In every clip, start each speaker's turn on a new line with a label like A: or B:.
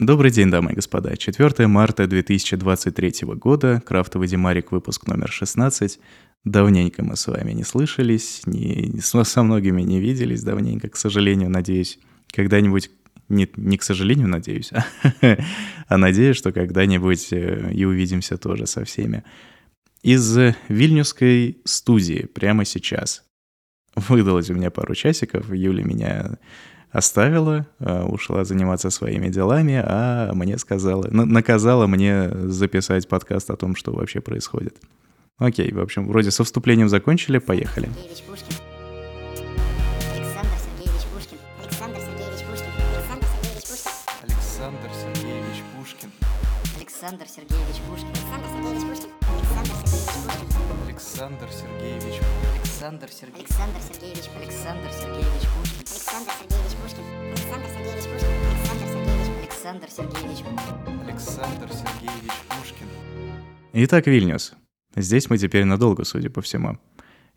A: Добрый день, дамы и господа. 4 марта 2023 года, Крафтовый Димарик, выпуск номер 16. Давненько мы с вами не слышались, не, со многими не виделись, давненько, к сожалению, надеюсь, когда-нибудь, не, не к сожалению, надеюсь, а, а надеюсь, что когда-нибудь э, и увидимся тоже со всеми. Из Вильнюсской студии прямо сейчас. Выдалось у меня пару часиков, Юля меня оставила, э, ушла заниматься своими делами, а мне сказала, наказала мне записать подкаст о том, что вообще происходит. Окей, в общем, вроде со вступлением закончили, поехали.
B: Александр Сергеевич Пушкин.
C: Александр Сергеевич Пушкин.
B: Александр Сергеевич
C: Александр Сергеевич Александр Сергеевич Александр Сергеевич Пушкин. Александр Сергеевич Пушкин. Александр Сергеевич Пушкин. Александр Сергеевич.
B: Александр Сергеевич Пушкин.
A: Итак, Вильнюс. Здесь мы теперь надолго, судя по всему.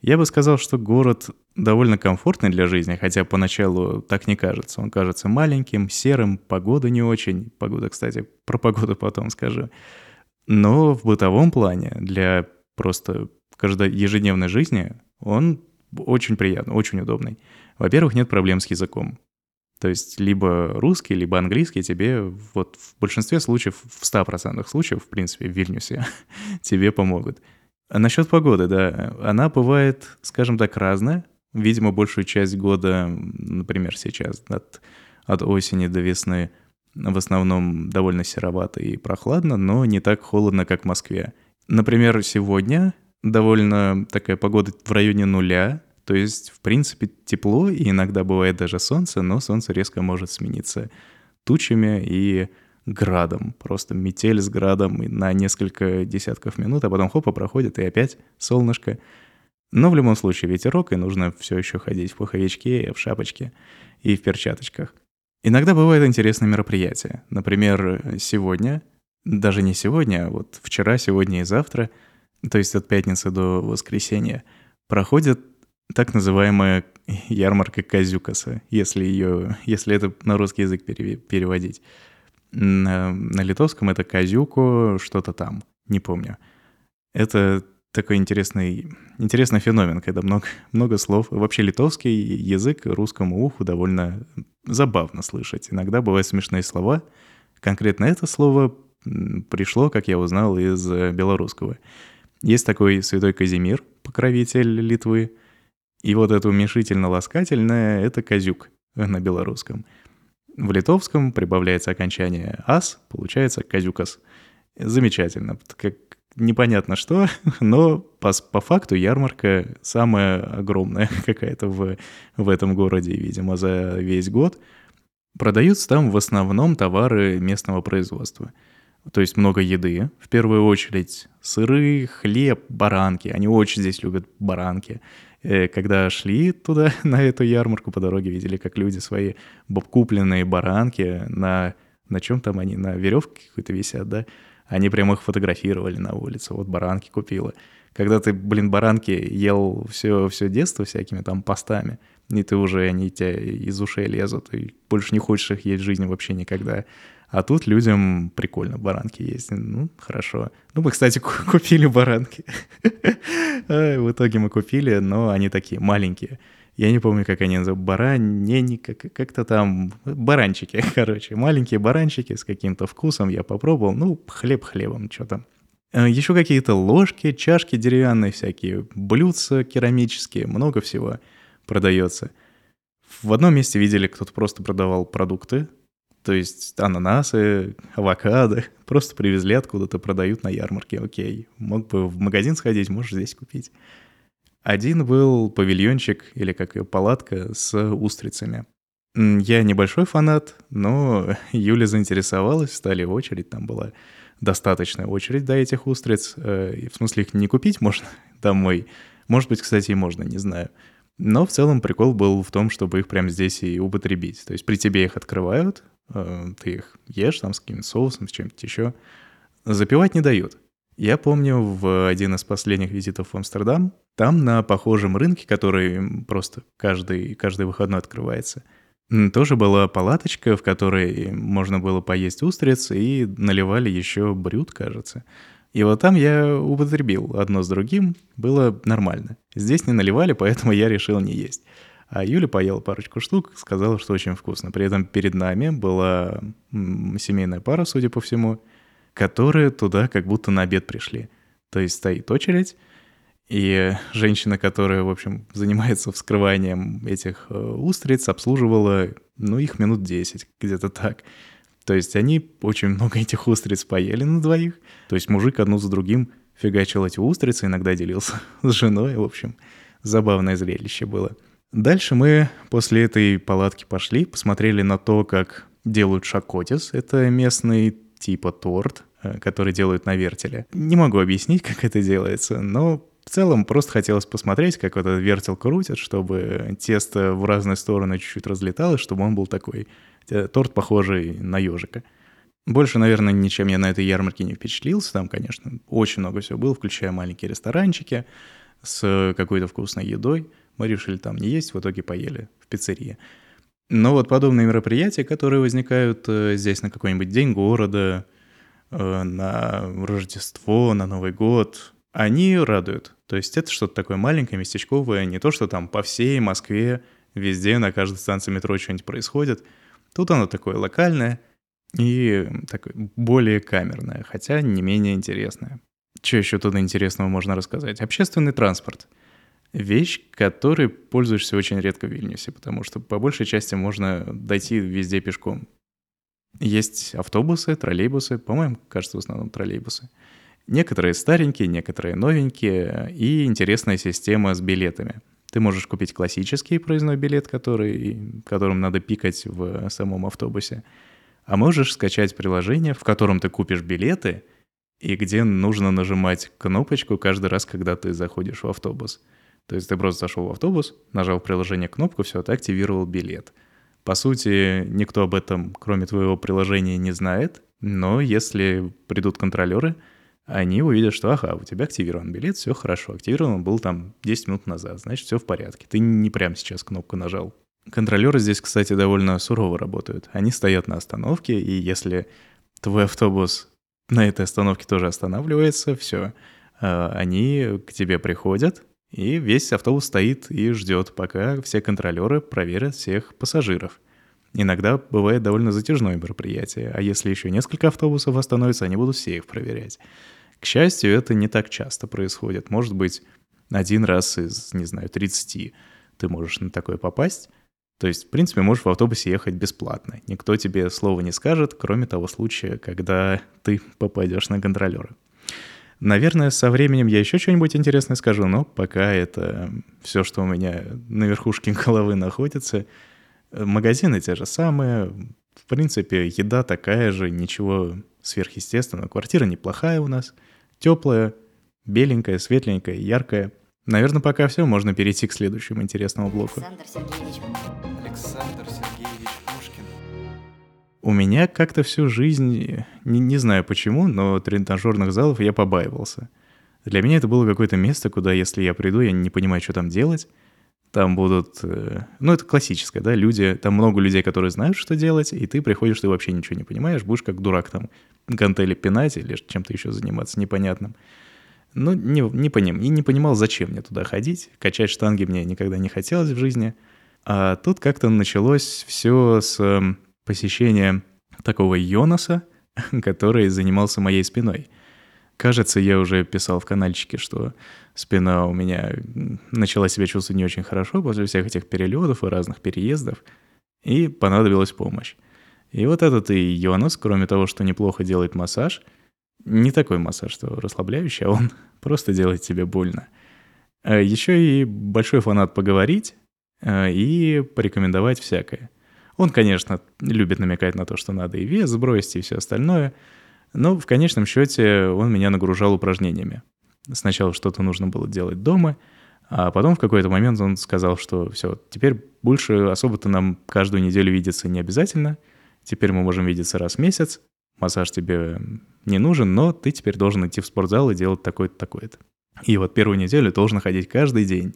A: Я бы сказал, что город довольно комфортный для жизни, хотя поначалу так не кажется. Он кажется маленьким, серым, погода не очень. Погода, кстати, про погоду потом скажу. Но в бытовом плане для просто каждой ежедневной жизни он очень приятный, очень удобный. Во-первых, нет проблем с языком. То есть либо русский, либо английский тебе вот в большинстве случаев, в 100% случаев, в принципе, в Вильнюсе, тебе помогут. А насчет погоды, да, она бывает, скажем так, разная. Видимо, большую часть года, например, сейчас, от, от осени до весны, в основном довольно серовато и прохладно, но не так холодно, как в Москве. Например, сегодня довольно такая погода в районе нуля, то есть, в принципе, тепло, и иногда бывает даже солнце, но солнце резко может смениться тучами и градом. Просто метель с градом на несколько десятков минут, а потом хопа проходит, и опять солнышко. Но в любом случае ветерок, и нужно все еще ходить в пуховичке, в шапочке и в перчаточках. Иногда бывают интересные мероприятия. Например, сегодня, даже не сегодня, а вот вчера, сегодня и завтра — то есть от пятницы до воскресенья, проходит так называемая ярмарка Казюкаса, если ее, если это на русский язык переводить. На, на литовском это Казюко, что-то там, не помню. Это такой интересный, интересный феномен, когда много, много слов. Вообще литовский язык русскому уху довольно забавно слышать. Иногда бывают смешные слова. Конкретно это слово пришло, как я узнал, из белорусского. Есть такой святой Казимир, покровитель Литвы, и вот это уменьшительно-ласкательное — это Казюк на белорусском. В литовском прибавляется окончание «ас», получается «казюкас». Замечательно. Как непонятно что, но по, по факту ярмарка самая огромная какая-то в, в этом городе, видимо, за весь год. Продаются там в основном товары местного производства — то есть много еды. В первую очередь сыры, хлеб, баранки. Они очень здесь любят баранки. Э, когда шли туда, на эту ярмарку, по дороге видели, как люди свои купленные баранки на... На чем там они? На веревке какой-то висят, да? Они прямо их фотографировали на улице. Вот баранки купила. Когда ты, блин, баранки ел все, все детство всякими там постами, и ты уже, они тебя из ушей лезут, и больше не хочешь их есть в жизни вообще никогда. А тут людям прикольно баранки есть. Ну, хорошо. Ну, мы, кстати, купили баранки. В итоге мы купили, но они такие маленькие. Я не помню, как они называются. Баранени, как-то там... Баранчики, короче. Маленькие баранчики с каким-то вкусом я попробовал. Ну, хлеб хлебом, что там. Э, Еще какие-то ложки, чашки деревянные всякие, блюдца керамические, много всего продается. В одном месте видели, кто-то просто продавал продукты, то есть ананасы, авокадо просто привезли откуда-то, продают на ярмарке. Окей, мог бы в магазин сходить, можешь здесь купить. Один был павильончик, или как ее, палатка с устрицами. Я небольшой фанат, но Юля заинтересовалась, стали в очередь, там была достаточная очередь до этих устриц. Э, в смысле, их не купить можно домой. Может быть, кстати, и можно, не знаю. Но в целом прикол был в том, чтобы их прямо здесь и употребить. То есть при тебе их открывают, Э, ты их ешь там с каким-то соусом, с чем-то еще. Запивать не дают. Я помню в один из последних визитов в Амстердам, там на похожем рынке, который просто каждый, каждый выходной открывается, Тоже была палаточка, в которой можно было поесть устриц, и наливали еще брют, кажется. И вот там я употребил одно с другим, было нормально. Здесь не наливали, поэтому я решил не есть. А Юля поела парочку штук, сказала, что очень вкусно. При этом перед нами была семейная пара, судя по всему, которые туда как будто на обед пришли. То есть стоит очередь, и женщина, которая, в общем, занимается вскрыванием этих э, устриц, обслуживала, ну, их минут 10, где-то так. То есть они очень много этих устриц поели на двоих. То есть мужик одну за другим фигачил эти устрицы, иногда делился с женой, в общем. Забавное зрелище было. Дальше мы после этой палатки пошли, посмотрели на то, как делают шакотис. Это местный типа торт, э, который делают на вертеле. Не могу объяснить, как это делается, но в целом просто хотелось посмотреть, как вот этот вертел крутят, чтобы тесто в разные стороны чуть-чуть разлеталось, чтобы он был такой э, торт, похожий на ежика. Больше, наверное, ничем я на этой ярмарке не впечатлился. Там, конечно, очень много всего было, включая маленькие ресторанчики с какой-то вкусной едой. Мы решили там не есть, в итоге поели в пиццерии. Но вот подобные мероприятия, которые возникают э, здесь на какой-нибудь день города, э, на Рождество, на Новый год, они радуют. То есть это что-то такое маленькое, местечковое, не то, что там по всей Москве, везде, на каждой станции метро что-нибудь происходит. Тут оно такое локальное и такое более камерное, хотя не менее интересное. Что еще тут интересного можно рассказать? Общественный транспорт. Вещь, которой пользуешься очень редко в Вильнюсе, потому что по большей части можно дойти везде пешком. Есть автобусы, троллейбусы, по-моему, кажется, в основном троллейбусы. Некоторые старенькие, некоторые новенькие, и интересная система с билетами. Ты можешь купить классический проездной билет, который, которым надо пикать в самом автобусе, а можешь скачать приложение, в котором ты купишь билеты, и где нужно нажимать кнопочку каждый раз, когда ты заходишь в автобус. То есть ты просто зашел в автобус, нажал в приложение кнопку, все, ты активировал билет. По сути, никто об этом, кроме твоего приложения, не знает, но если придут контролеры, они увидят, что ага, у тебя активирован билет, все хорошо. Активирован был там 10 минут назад, значит, все в порядке. Ты не прямо сейчас кнопку нажал. Контролеры здесь, кстати, довольно сурово работают. Они стоят на остановке, и если твой автобус на этой остановке тоже останавливается, все, они к тебе приходят, и весь автобус стоит и ждет, пока все контролеры проверят всех пассажиров. Иногда бывает довольно затяжное мероприятие, а если еще несколько автобусов остановится, они будут все их проверять. К счастью, это не так часто происходит. Может быть, один раз из, не знаю, 30 ты можешь на такое попасть. То есть, в принципе, можешь в автобусе ехать бесплатно. Никто тебе слова не скажет, кроме того случая, когда ты попадешь на контролера. Наверное, со временем я еще что-нибудь интересное скажу, но пока это все, что у меня на верхушке головы находится. Магазины те же самые. В принципе, еда такая же, ничего сверхъестественного. Квартира неплохая у нас, теплая, беленькая, светленькая, яркая. Наверное, пока все, можно перейти к следующему интересному блоку.
C: Александр Сергеевич
B: Александр Сергеевич Пушкин.
A: У меня как-то всю жизнь, не, не знаю почему, но тренажерных залов я побаивался. Для меня это было какое-то место, куда, если я приду, я не понимаю, что там делать. Там будут... э, Ну, это классическое, да, люди... Там много людей, которые знают, что делать, и ты приходишь, ты вообще ничего не понимаешь, будешь как дурак там гантели пинать или чем-то еще заниматься непонятным. Ну, не, не поним, и не понимал, зачем мне туда ходить. Качать штанги мне никогда не хотелось в жизни. А тут как-то началось все с эм, посещения такого Йонаса, который занимался моей спиной. Кажется, я уже писал в каналчике, что спина у меня начала себя чувствовать не очень хорошо после всех этих перелетов и разных переездов, и понадобилась помощь. И вот этот и Йонас, кроме того, что неплохо делает массаж, не такой массаж, что расслабляющий, а он просто делает тебе больно. Еще и большой фанат поговорить э, и порекомендовать всякое. Он, конечно, любит намекать на то, что надо и вес сбросить, и все остальное, но в конечном счете он меня нагружал упражнениями. Сначала что-то нужно было делать дома, а потом в какой-то момент он сказал, что все, теперь больше особо-то нам каждую неделю видеться не обязательно, теперь мы можем видеться раз в месяц, массаж тебе не нужен, но ты теперь должен идти в спортзал и делать такое-то, такое-то. И вот первую неделю должен ходить каждый день.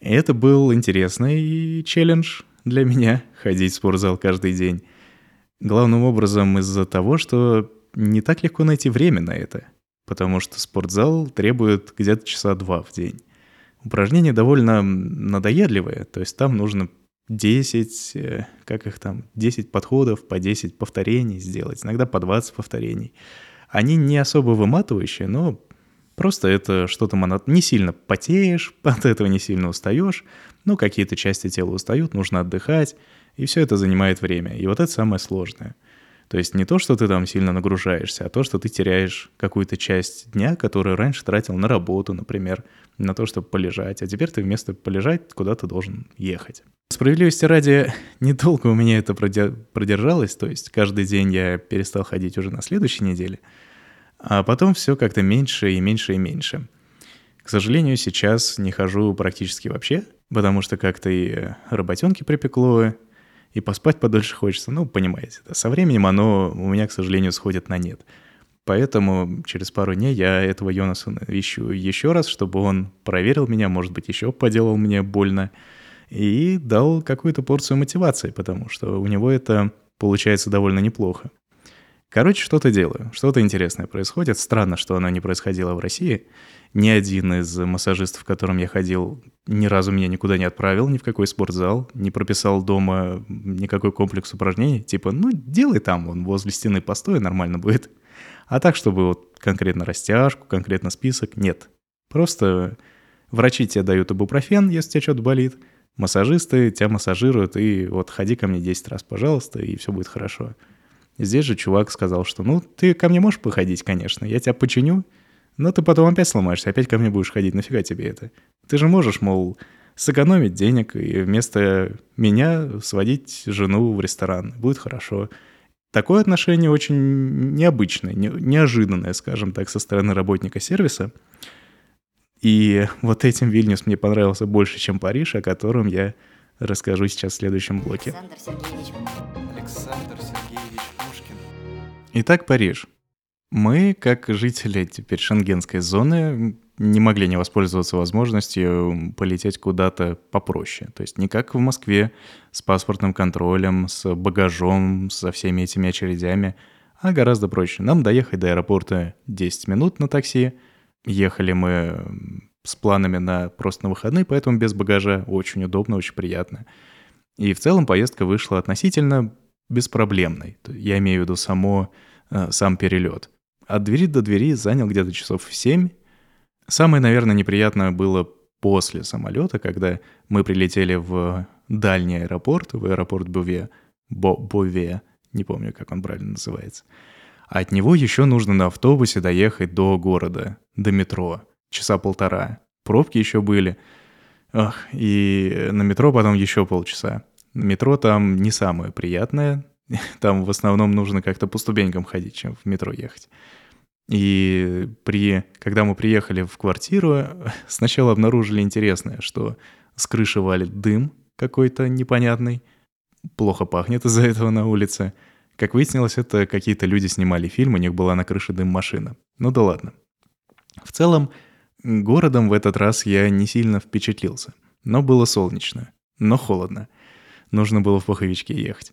A: И это был интересный челлендж. для меня ходить в спортзал каждый день. Главным образом из-за того, что не так легко найти время на это, потому что спортзал требует где-то часа два в день. Упражнения довольно надоедливые, то есть там нужно 10, э, как их там, 10 подходов, по 10 повторений сделать, иногда по 20 повторений. Они не особо выматывающие, но просто это что-то монот... Не сильно потеешь, от этого не сильно устаешь, но какие-то части тела устают, нужно отдыхать, и все это занимает время. И вот это самое сложное. То есть не то, что ты там сильно нагружаешься, а то, что ты теряешь какую-то часть дня, которую раньше тратил на работу, например, на то, чтобы полежать, а теперь ты вместо полежать куда-то должен ехать. Справедливости ради, недолго у меня это продержалось, то есть каждый день я перестал ходить уже на следующей неделе, а потом все как-то меньше и меньше и меньше. К сожалению, сейчас не хожу практически вообще, потому что как-то и работенки припекло, и поспать подольше хочется. Ну, понимаете, да. со временем оно у меня, к сожалению, сходит на нет. Поэтому через пару дней я этого Йонаса ищу еще раз, чтобы он проверил меня, может быть, еще поделал мне больно, и дал какую-то порцию мотивации, потому что у него это получается довольно неплохо. Короче, что-то делаю, что-то интересное происходит. Странно, что оно не происходило в России. Ни один из массажистов, к которым я ходил, ни разу меня никуда не отправил, ни в какой спортзал, не прописал дома никакой комплекс упражнений. Типа, ну, делай там, он возле стены постой, нормально будет. А так, чтобы вот конкретно растяжку, конкретно список, нет. Просто врачи тебе дают ибупрофен, если тебе что-то болит, массажисты тебя массажируют, и вот ходи ко мне 10 раз, пожалуйста, и все будет хорошо. Здесь же чувак сказал, что ну, ты ко мне можешь походить, конечно, я тебя починю, но ты потом опять сломаешься, опять ко мне будешь ходить, нафига тебе это? Ты же можешь, мол, сэкономить денег и вместо меня сводить жену в ресторан. Будет хорошо. Такое отношение очень необычное, не, неожиданное, скажем так, со стороны работника сервиса. И вот этим Вильнюс мне понравился больше, чем Париж, о котором я расскажу сейчас в следующем блоке.
C: Александр Сергеевич.
B: Александр Сергеевич Пушкин.
A: Итак, Париж. Мы, как жители теперь шенгенской зоны, не могли не воспользоваться возможностью полететь куда-то попроще. То есть не как в Москве с паспортным контролем, с багажом, со всеми этими очередями, а гораздо проще. Нам доехать до аэропорта 10 минут на такси. Ехали мы с планами на просто на выходные, поэтому без багажа очень удобно, очень приятно. И в целом поездка вышла относительно беспроблемной. Я имею в виду само, э, сам перелет. От двери до двери занял где-то часов 7. Самое, наверное, неприятное было после самолета, когда мы прилетели в дальний аэропорт, в аэропорт Буве, Бо Бове, не помню, как он правильно называется. от него еще нужно на автобусе доехать до города, до метро, часа полтора. Пробки еще были. Ох, и на метро потом еще полчаса. Метро там не самое приятное. Там в основном нужно как-то по ступенькам ходить, чем в метро ехать. И при, когда мы приехали в квартиру, сначала обнаружили интересное, что с крыши валит дым какой-то непонятный, плохо пахнет из-за этого на улице. Как выяснилось, это какие-то люди снимали фильм, у них была на крыше дым-машина. Ну да ладно. В целом, городом в этот раз я не сильно впечатлился. Но было солнечно, но холодно. Нужно было в пуховичке ехать.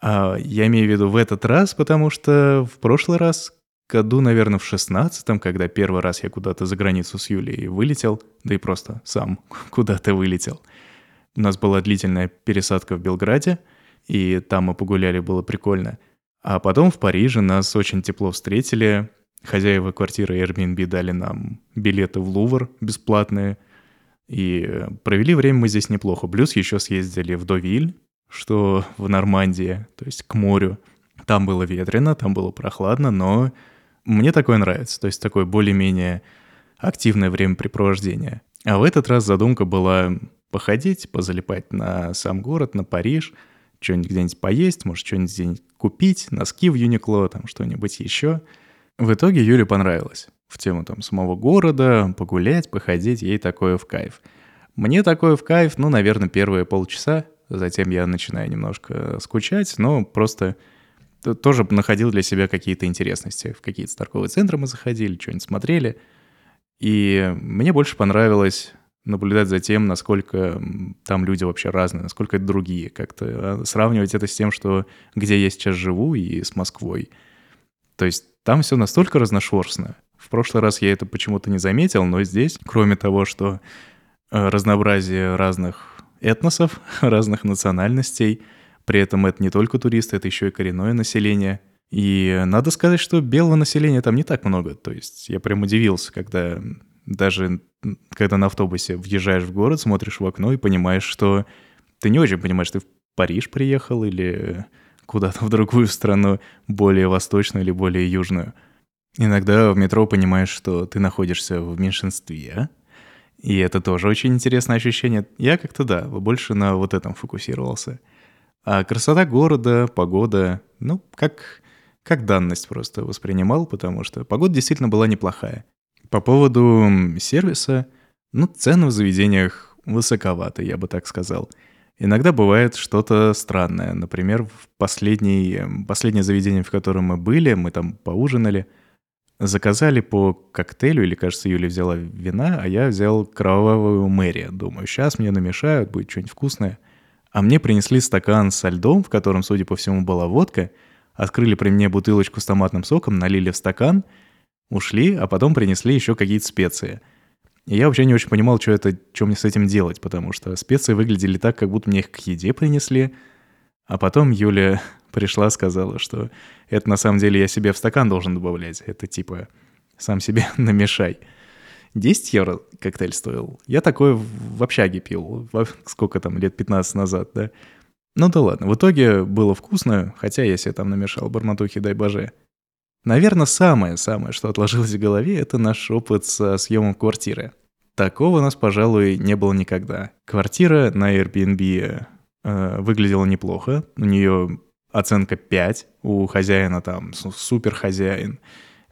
A: А я имею в виду в этот раз, потому что в прошлый раз году, наверное, в шестнадцатом, когда первый раз я куда-то за границу с Юлией вылетел, да и просто сам куда-то вылетел. У нас была длительная пересадка в Белграде, и там мы погуляли, было прикольно. А потом в Париже нас очень тепло встретили. Хозяева квартиры Airbnb дали нам билеты в Лувр бесплатные. И провели время мы здесь неплохо. Плюс еще съездили в Довиль, что в Нормандии, то есть к морю. Там было ветрено, там было прохладно, но мне такое нравится, то есть такое более-менее активное времяпрепровождение. А в этот раз задумка была походить, позалипать на сам город, на Париж, что-нибудь где-нибудь поесть, может, что-нибудь где-нибудь купить, носки в Юникло, там что-нибудь еще. В итоге Юле понравилось. В тему там самого города, погулять, походить, ей такое в кайф. Мне такое в кайф, ну, наверное, первые полчаса, затем я начинаю немножко скучать, но просто тоже находил для себя какие-то интересности. В какие-то торговые центры мы заходили, что-нибудь смотрели. И мне больше понравилось наблюдать за тем, насколько там люди вообще разные, насколько это другие, как-то а, сравнивать это с тем, что где я сейчас живу и с Москвой. То есть там все настолько разношерстно. В прошлый раз я это почему-то не заметил, но здесь, кроме того, что э, разнообразие разных этносов, разных национальностей, при этом это не только туристы, это еще и коренное население. И надо сказать, что белого населения там не так много. То есть я прям удивился, когда даже когда на автобусе въезжаешь в город, смотришь в окно и понимаешь, что ты не очень понимаешь, ты в Париж приехал или куда-то в другую страну, более восточную или более южную. Иногда в метро понимаешь, что ты находишься в меньшинстве, и это тоже очень интересное ощущение. Я как-то, да, больше на вот этом фокусировался. А красота города, погода, ну, как, как данность просто воспринимал, потому что погода действительно была неплохая. По поводу сервиса, ну, цены в заведениях высоковаты, я бы так сказал. Иногда бывает что-то странное. Например, в последний, последнее заведение, в котором мы были, мы там поужинали, заказали по коктейлю, или, кажется, Юля взяла вина, а я взял кровавую Мэри. Думаю, сейчас мне намешают, будет что-нибудь вкусное. А мне принесли стакан со льдом, в котором, судя по всему, была водка, открыли при мне бутылочку с томатным соком, налили в стакан, ушли, а потом принесли еще какие-то специи. И я вообще не очень понимал, что это, что мне с этим делать, потому что специи выглядели так, как будто мне их к еде принесли. А потом Юля пришла, сказала, что это на самом деле я себе в стакан должен добавлять. Это типа сам себе намешай. 10 евро коктейль стоил. Я такой в общаге пил. Сколько там, лет 15 назад, да? Ну да ладно, в итоге было вкусно, хотя я себе там намешал барматухи, дай боже. Наверное, самое-самое, что отложилось в голове, это наш опыт со съемом квартиры. Такого у нас, пожалуй, не было никогда. Квартира на Airbnb э, выглядела неплохо. У нее оценка 5, у хозяина там су- супер хозяин.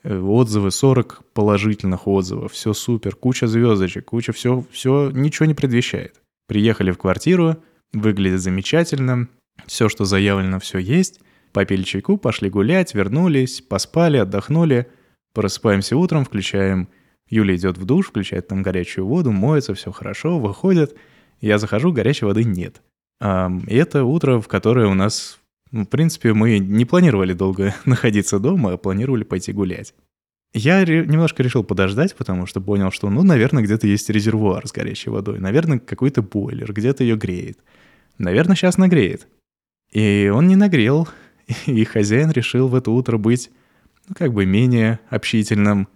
A: Э, Отзывы 40 положительных отзывов, все супер, куча звездочек, куча все, все ничего не предвещает. Приехали в квартиру, выглядит замечательно, все, что заявлено, все есть. Попили чайку, пошли гулять, вернулись, поспали, отдохнули. Просыпаемся утром, включаем... Юля идет в душ, включает там горячую воду, моется, все хорошо, выходит. Я захожу, горячей воды нет. И это утро, в которое у нас, в принципе, мы не планировали долго находиться дома, а планировали пойти гулять. Я ре- немножко решил подождать, потому что понял, что, ну, наверное, где-то есть резервуар с горячей водой. Наверное, какой-то бойлер, где-то ее греет. Наверное, сейчас нагреет. И он не нагрел, и хозяин решил в это утро быть, ну, как бы менее общительным.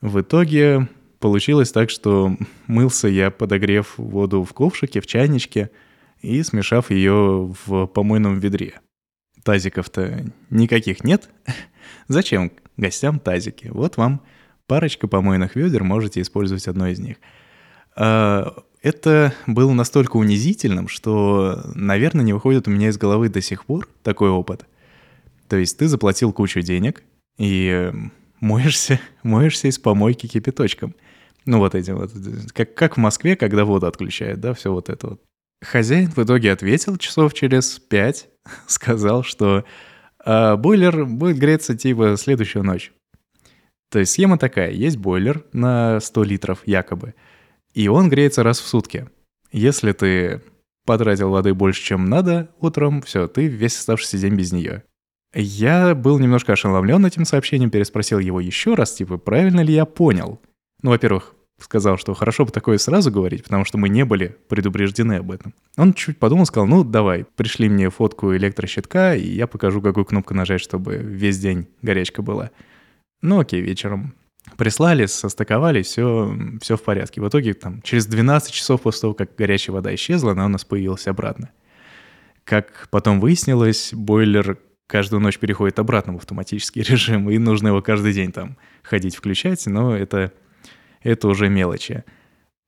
A: В итоге получилось так, что мылся я, подогрев воду в ковшике, в чайничке и смешав ее в помойном ведре. Тазиков-то никаких нет. Зачем гостям тазики? Вот вам парочка помойных ведер, можете использовать одно из них. А, Это было настолько унизительным, что, наверное, не выходит у меня из головы до сих пор такой опыт. То есть ты заплатил кучу денег и э, моешься, моешься из помойки кипяточком. Ну вот этим вот. Как, как в Москве, когда воду отключают, да, все вот это вот. Хозяин в итоге ответил часов через пять, сказал, что а, бойлер будет греться типа следующую ночь. То есть схема такая, есть бойлер на 100 литров якобы, и он греется раз в сутки. Если ты потратил воды больше, чем надо утром, все, ты весь оставшийся день без нее. Я был немножко ошеломлен этим сообщением, переспросил его еще раз, типа, правильно ли я понял? Ну, во-первых, сказал, что хорошо бы такое сразу говорить, потому что мы не были предупреждены об этом. Он чуть подумал, сказал, ну, давай, пришли мне фотку электрощитка, и я покажу, какую кнопку нажать, чтобы весь день горячка была. Ну, окей, вечером прислали, состыковали, все, все в порядке. В итоге там через 12 часов после того, как горячая вода исчезла, она у нас появилась обратно. Как потом выяснилось, бойлер каждую ночь переходит обратно в автоматический режим, и нужно его каждый день там ходить включать, но это, это уже мелочи.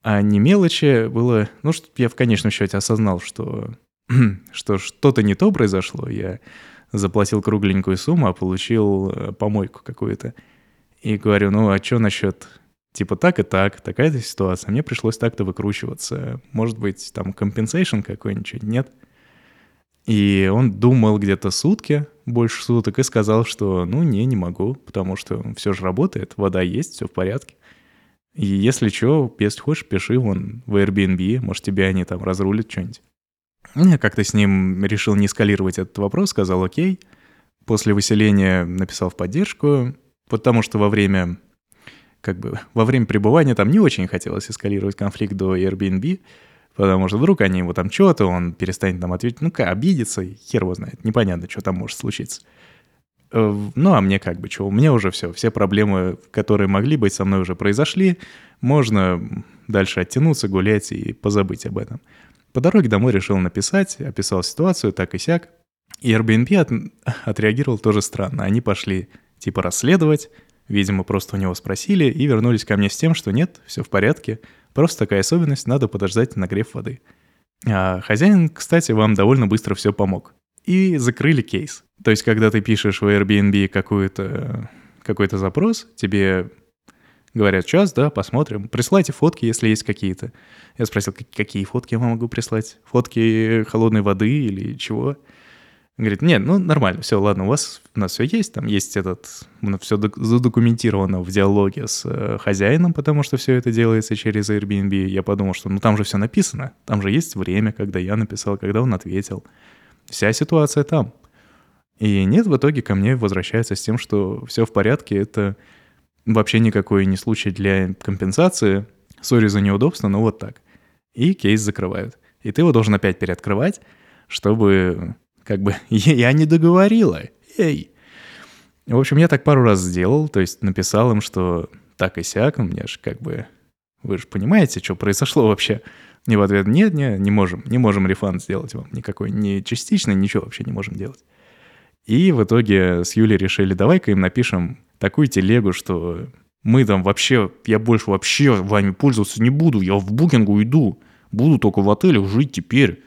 A: А не мелочи было, ну, что я в конечном счете осознал, что, что что-то не то произошло. Я заплатил кругленькую сумму, а получил э, помойку какую-то. И говорю, ну, а что насчет типа так и так, такая-то ситуация, мне пришлось так-то выкручиваться. Может быть, там compensation какой-нибудь, нет? И он думал где-то сутки, больше суток, и сказал, что ну не, не могу, потому что все же работает, вода есть, все в порядке. И если что, если хочешь, пиши вон в Airbnb, может, тебе они там разрулят что-нибудь. Я как-то с ним решил не эскалировать этот вопрос, сказал окей. После выселения написал в поддержку, потому что во время как бы во время пребывания там не очень хотелось эскалировать конфликт до Airbnb, потому что вдруг они ему там что-то, он перестанет там ответить, ну-ка, обидится, хер его знает, непонятно, что там может случиться. Ну, а мне как бы что, у меня уже все, все проблемы, которые могли быть со мной уже произошли, можно дальше оттянуться, гулять и позабыть об этом. По дороге домой решил написать, описал ситуацию так и сяк. И Airbnb от, отреагировал тоже странно. Они пошли типа расследовать, видимо, просто у него спросили и вернулись ко мне с тем, что нет, все в порядке, просто такая особенность, надо подождать нагрев воды. А хозяин, кстати, вам довольно быстро все помог. И закрыли кейс. То есть, когда ты пишешь в Airbnb какой-то какой-то запрос, тебе говорят, сейчас, да, посмотрим. Присылайте фотки, если есть какие-то. Я спросил, какие фотки я могу прислать? Фотки холодной воды или чего? Говорит, нет, ну нормально, все, ладно, у вас у нас все есть, там есть этот, все задокументировано в диалоге с э, хозяином, потому что все это делается через Airbnb. Я подумал, что ну там же все написано, там же есть время, когда я написал, когда он ответил. Вся ситуация там. И нет, в итоге ко мне возвращается с тем, что все в порядке, это вообще никакой не случай для компенсации. Сори за неудобство, но вот так. И кейс закрывают. И ты его должен опять переоткрывать, чтобы как бы я не договорила. Эй. В общем, я так пару раз сделал, то есть написал им, что так и сяк, у меня же как бы... Вы же понимаете, что произошло вообще? И в ответ, нет, не, не можем, не можем рефанд сделать вам никакой, ни частичный, ничего вообще не можем делать. И в итоге с Юлей решили, давай-ка им напишем такую телегу, что мы там вообще, я больше вообще вами пользоваться не буду, я в букингу иду, буду только в отеле жить теперь.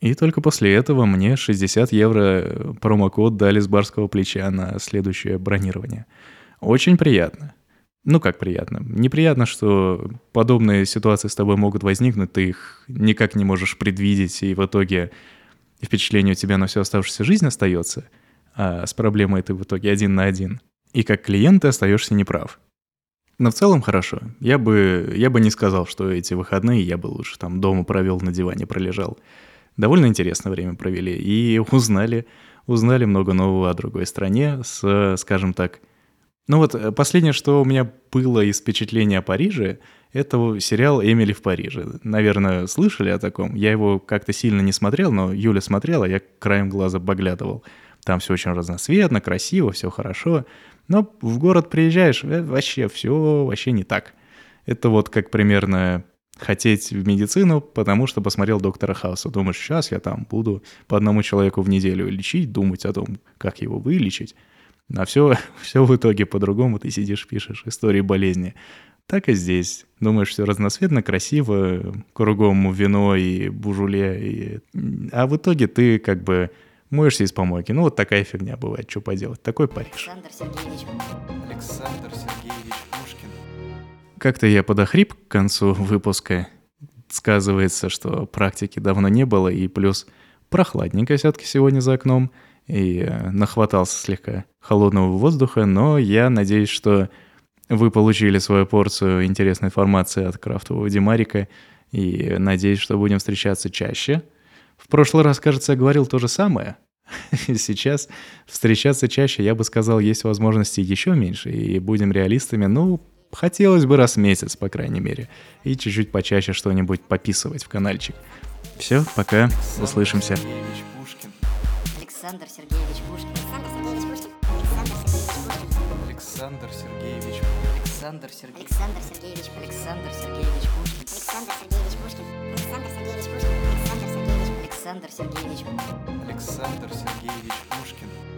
A: И только после этого мне 60 евро промокод дали с барского плеча на следующее бронирование. Очень приятно. Ну как приятно? Неприятно, что подобные ситуации с тобой могут возникнуть, ты их никак не можешь предвидеть, и в итоге впечатление у тебя на всю оставшуюся жизнь остается, а с проблемой ты в итоге один на один. И как клиент ты остаешься неправ. Но в целом хорошо. Я бы, я бы не сказал, что эти выходные я бы лучше там дома провел, на диване пролежал. Довольно интересное время провели и узнали, узнали много нового о другой стране с, скажем так, ну вот э, последнее, что у меня было из впечатления о Париже, это сериал «Эмили в Париже». Наверное, слышали о таком? Я его как-то сильно не смотрел, но Юля смотрела, я краем глаза поглядывал. Там все очень разноцветно, красиво, все хорошо. Но в город приезжаешь, э, вообще все вообще не так. Это вот как примерно хотеть в медицину, потому что посмотрел доктора Хауса. Думаешь, сейчас я там буду по одному человеку в неделю лечить, думать о том, как его вылечить. А все, все в итоге по-другому. Ты сидишь, пишешь истории болезни. Так и здесь. Думаешь, все разноцветно, красиво, кругом вино и бужуле. И... А в итоге ты как бы моешься из помойки. Ну, вот такая фигня бывает, что поделать. Такой Париж.
C: Александр Сергеевич.
B: Александр Сергеевич Пушкин.
A: Как-то я подохрип к концу выпуска. Сказывается, что практики давно не было, и плюс прохладненько все-таки сегодня за окном, и э, нахватался слегка холодного воздуха, но я надеюсь, что вы получили свою порцию интересной информации от крафтового Димарика, и надеюсь, что будем встречаться чаще. В прошлый раз, кажется, я говорил то же самое. Сейчас встречаться чаще, я бы сказал, есть возможности еще меньше, и будем реалистами, ну, Хотелось бы раз в месяц, по крайней мере. И чуть-чуть почаще что-нибудь пописывать в каналчик. Все, пока, услышимся.
B: Пушкин.
C: Александр Сергеевич Пушкин. Александр Сергеевич Пушкин.
B: Александр Сергеевич.
C: Александр Сергеевич. Александр Сергеевич Пушкин. Александр Сергеевич Пушкин. Александр Сергеевич Пушкин. Александр Сергеевич Пушкин. Александр Сергеевич.
B: Александр Сергеевич Пушкин.